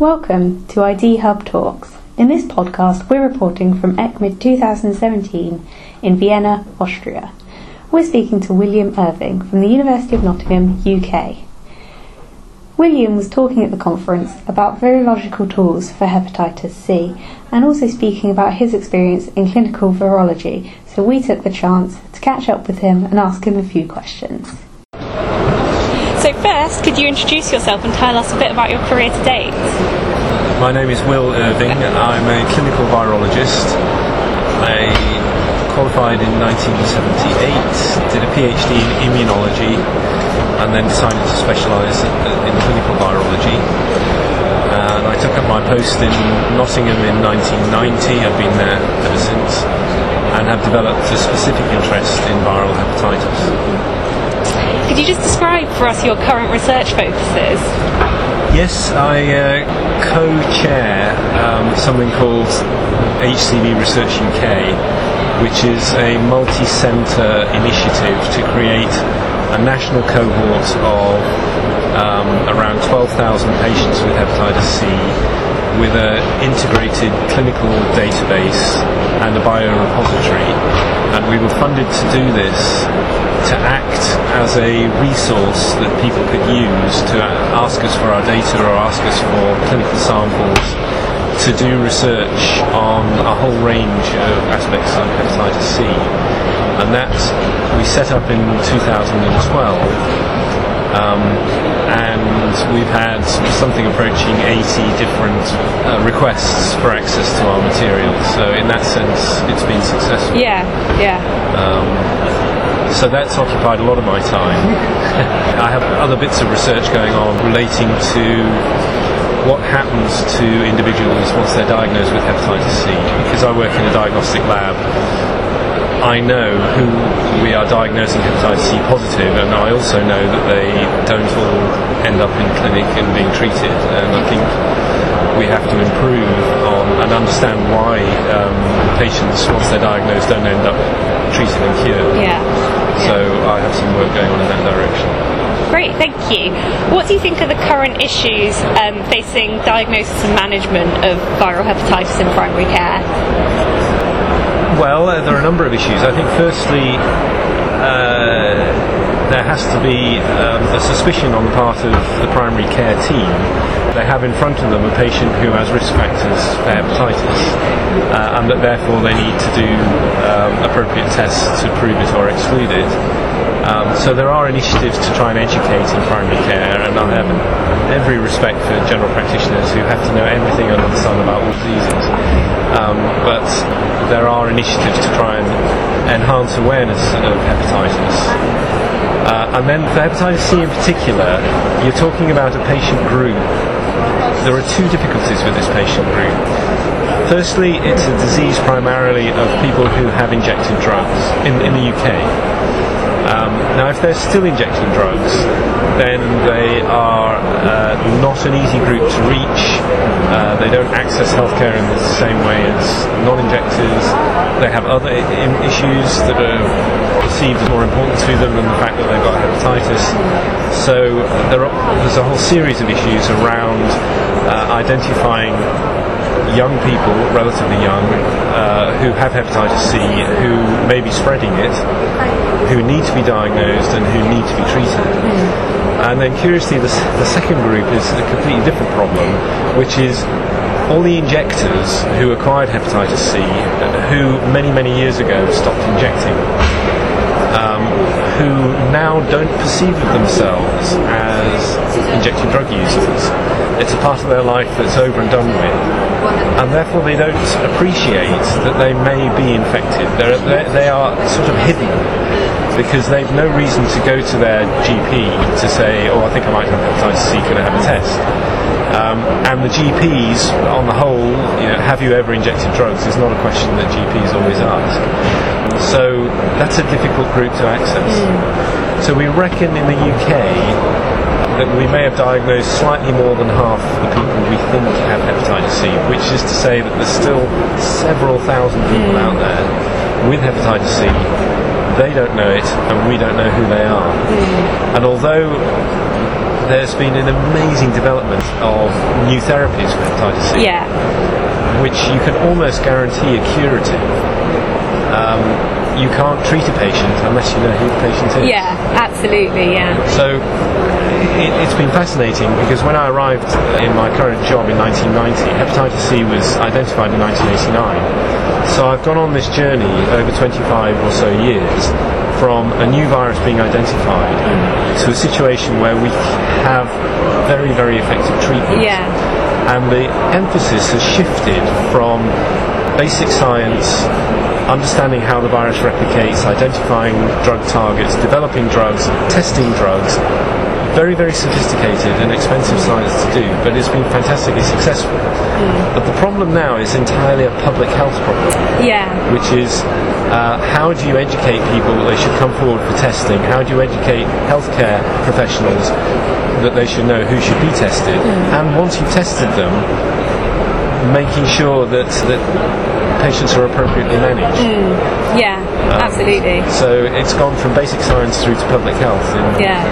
Welcome to ID Hub Talks. In this podcast, we're reporting from ECCMID 2017 in Vienna, Austria. We're speaking to William Irving from the University of Nottingham, UK. William was talking at the conference about virological tools for hepatitis C and also speaking about his experience in clinical virology, so we took the chance to catch up with him and ask him a few questions. Could you introduce yourself and tell us a bit about your career to date? My name is Will Irving. I'm a clinical virologist. I qualified in 1978, did a PhD in immunology, and then decided to specialise in clinical virology. And I took up my post in Nottingham in 1990. I've been there ever since, and have developed a specific interest in viral hepatitis. Could you just describe for us your current research focuses? Yes, I uh, co-chair um, something called HCV Research UK, which is a multi-centre initiative to create a national cohort of um, around 12,000 patients with hepatitis C with an integrated clinical database and a biorepository. And we were funded to do this to act as a resource that people could use to ask us for our data or ask us for clinical samples to do research on a whole range of aspects of hepatitis C. And that we set up in 2012. Um, and we've had something approaching 80 different uh, requests for access to our material. So in that sense, it's been successful. Yeah, yeah. Um, so that's occupied a lot of my time. I have other bits of research going on relating to what happens to individuals once they're diagnosed with hepatitis C. Because I work in a diagnostic lab, I know who we are diagnosing hepatitis C positive, and I also know that they don't all end up in clinic and being treated. And I think we have to improve on and understand why um, patients, once they're diagnosed, don't end up treated and cured. Yeah. So I have some work going on in that direction. Great, thank you. What do you think are the current issues um, facing diagnosis and management of viral hepatitis in primary care? Well, uh, there are a number of issues. I think, firstly, uh, there has to be um, a suspicion on the part of the primary care team. They have in front of them a patient who has risk factors for hepatitis, uh, and that therefore they need to do um, appropriate tests to prove it or exclude it. Um, so there are initiatives to try and educate in primary care, and I have every respect for general practitioners who have to know everything under the sun about all diseases. Um, but there are initiatives to try and enhance awareness of hepatitis. Uh, and then for hepatitis C in particular, you're talking about a patient group. There are two difficulties with this patient group. Firstly, it's a disease primarily of people who have injected drugs in, in the UK. Um, now, if they're still injecting drugs, then they are uh, not an easy group to reach. Uh, they don't access healthcare in the same way as non-injectors. They have other I- issues that are perceived as more important to them than the fact that they've got hepatitis. So there are, there's a whole series of issues around uh, identifying young people, relatively young, uh, who have hepatitis C, who may be spreading it, who need to be diagnosed and who need to be treated. Mm. And then curiously, the, the second group is a completely different problem, which is all the injectors who acquired hepatitis C, who many, many years ago stopped injecting, um, who now don't perceive themselves as injecting drug users. It's a part of their life that's over and done with, and therefore they don't appreciate that they may be infected. They're, they're, they are sort of hidden because they've no reason to go to their GP to say, oh, I think I might have hepatitis C, can I have a test? Um, and the GPs, on the whole, you know, have you ever injected drugs is not a question that GPs always ask. So that's a difficult group to access. Mm. So we reckon in the UK that we may have diagnosed slightly more than half the people we think have hepatitis C, which is to say that there's still several thousand people mm. out there with hepatitis C. They don't know it, and we don't know who they are. Mm. And although there's been an amazing development of new therapies for hepatitis C, Yeah. which you can almost guarantee a curative. Um, you can't treat a patient unless you know who the patient is. Yeah, absolutely, yeah. So it, it's been fascinating because when I arrived in my current job in 1990, hepatitis C was identified in 1989. So I've gone on this journey over 25 or so years from a new virus being identified to a situation where we have very, very effective treatment. Yeah. And the emphasis has shifted from basic science, understanding how the virus replicates, identifying drug targets, developing drugs, testing drugs. Very, very sophisticated and expensive science to do, but it's been fantastically successful. But the problem now is entirely a public health problem Yeah. which is uh, how do you educate people that they should come forward for testing? How do you educate healthcare professionals that they should know who should be tested? And once you've tested them, making sure that, that patients are appropriately managed. Yeah, absolutely. So it's gone from basic science through to public health in, Yeah.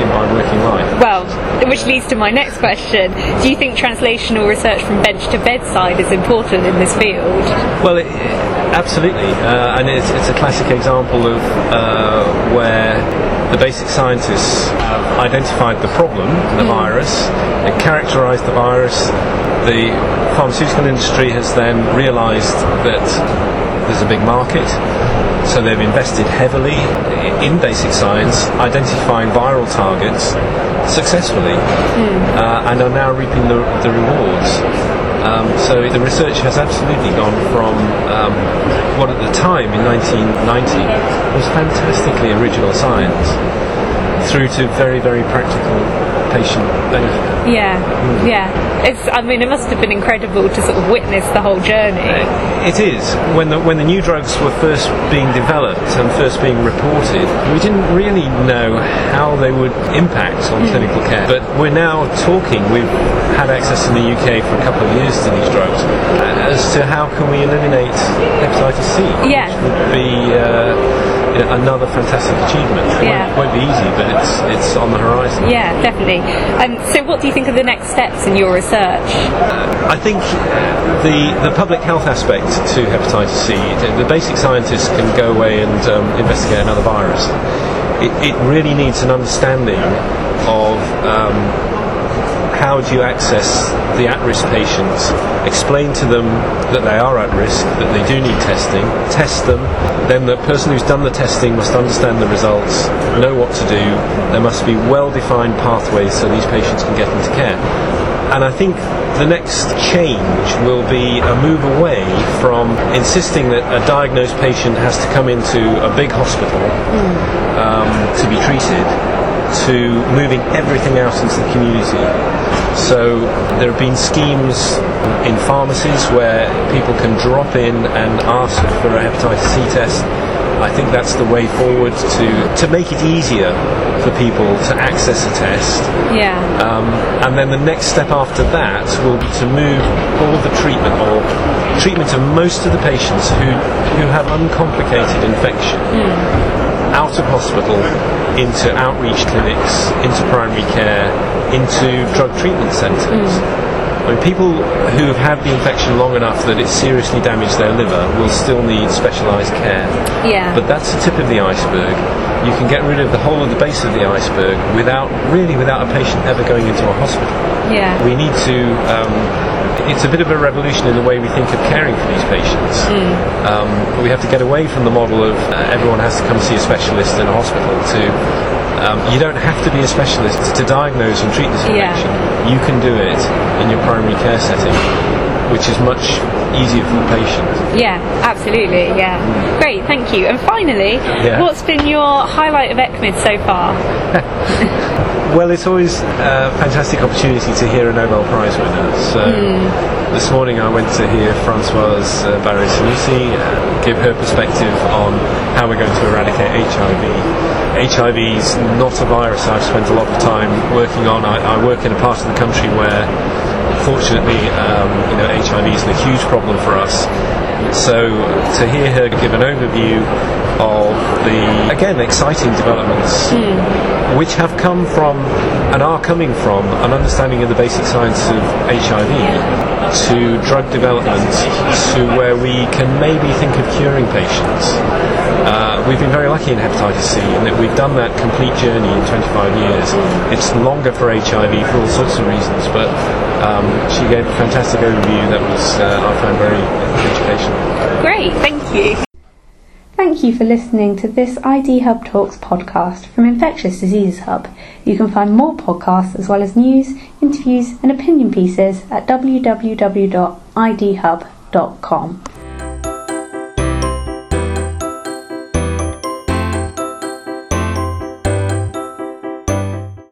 in my working life. Well, which leads to my next question. Do you think translational research from bench to bedside is important in this field? Well, it, absolutely, uh, and it's, it's a classic example of uh, where the basic scientists have identified the problem, the virus, and characterised the virus. The pharmaceutical industry has then realised that there's a big market, so they've invested heavily in basic science, identifying viral targets successfully, uh, and are now reaping the, the rewards. Um, so the research has absolutely gone from um, what at the time in 1990 was fantastically original science through to very, very practical patient benefit. Yeah, yeah. It's. I mean, it must have been incredible to sort of witness the whole journey. It is. When the, when the new drugs were first being developed and first being reported, we didn't really know how they would impact on clinical care. But we're now talking, we've had access in the UK for a couple of years to these drugs, uh, as to how can we eliminate hepatitis C, Yeah. which would be uh, you know, another fantastic achievement. It Yeah. won't, won't be easy, but it's, it's on the horizon. Yeah, definitely. Um, so, what do you think are the next steps in your research? I think the the public health aspect to hepatitis C, the, the basic scientists can go away and um, investigate another virus. It, it really needs an understanding of um, how do you access the at-risk patients, explain to them that they are at risk, that they do need testing, test them, then the person who's done the testing must understand the results, know what to do, there must be well-defined pathways so these patients can get into care. And I think the next change will be a move away from insisting that a diagnosed patient has to come into a big hospital um, to be treated to moving everything out into the community. So there have been schemes in pharmacies where people can drop in and ask for a hepatitis C test. I think that's the way forward to, to make it easier for people to access a test. Yeah, Um, and then the next step after that will be to move all the treatment or treatment of most of the patients who, who have uncomplicated infection out of hospital into outreach clinics, into primary care, into drug treatment centres. I mean, people who have had the infection long enough that it's seriously damaged their liver will still need specialised care. yeah, But that's the tip of the iceberg. You can get rid of the whole of the base of the iceberg without, really, without a patient ever going into a hospital. yeah, We need to. Um, it's a bit of a revolution in the way we think of caring for these patients. Um, we have to get away from the model of uh, everyone has to come see a specialist in a hospital. To um, you don't have to be a specialist to diagnose and treat this Yeah. You can do it in your primary care setting, which is much easier for the patient. yeah. Absolutely, yeah. Great, thank you. And finally, Yeah. what's been your highlight of ECCMID so far? Well, it's always a fantastic opportunity to hear a Nobel Prize winner. So this morning I went to hear Françoise uh, Barré-Sinoussi uh, give her perspective on how we're going to eradicate HIV. HIV is not a virus I've spent a lot of time working on. I, I work in a part of the country where, fortunately, um, you know, HIV is a huge problem for us. So to hear her give an overview of the, again, exciting developments which have come from and are coming from an understanding of the basic science of HIV to drug development to where we can maybe think of curing patients. Uh, we've been very lucky in hepatitis C in that we've done that complete journey in 25 years. It's longer for HIV for all sorts of reasons, but um, she gave a fantastic overview that was, uh, I found, very educational. Great, thank you. Thank you for listening to this ID Hub Talks podcast from Infectious Diseases Hub. You can find more podcasts as well as news, interviews, and opinion pieces at www.idhub.com.